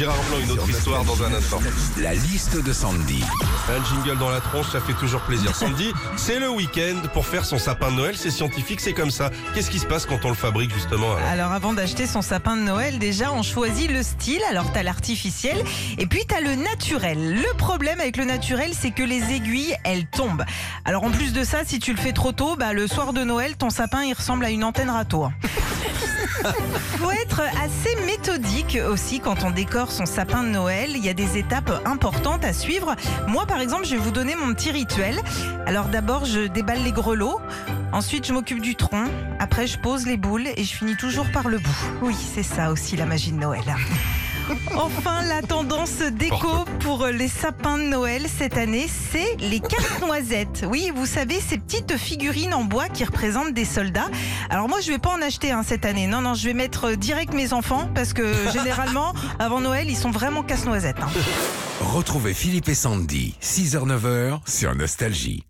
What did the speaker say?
Gérard Blanc, une autre histoire dans un instant. La liste de Sandy. Un jingle dans la tronche, ça fait toujours plaisir. Sandy, c'est le week-end pour faire son sapin de Noël. C'est scientifique, c'est comme ça. Qu'est-ce qui se passe quand on le fabrique justement alors Alors avant d'acheter son sapin de Noël, déjà on choisit le style. Alors t'as l'artificiel et puis t'as le naturel. Le problème avec le naturel, c'est que les aiguilles, elles tombent. Alors en plus de ça, si tu le fais trop tôt, bah, le soir de Noël, ton sapin il ressemble à une antenne râteau. Faut être assez méthodique aussi quand on décore son sapin de Noël. Il y a des étapes importantes à suivre. Moi, par exemple, je vais vous donner mon petit rituel. Alors d'abord, je déballe les grelots. Ensuite, je m'occupe du tronc. Après, je pose les boules et je finis toujours par le bout. Oui, c'est ça aussi la magie de Noël. Enfin, la tendance déco pour les sapins de Noël cette année, c'est les casse-noisettes. Oui, vous savez, ces petites figurines en bois qui représentent des soldats. Alors moi, je vais pas en acheter un cette année. Non, non, je vais mettre direct mes enfants parce que généralement, avant Noël, ils sont vraiment casse-noisettes. hein. Retrouvez Philippe et Sandy, 6h-9h sur Nostalgie.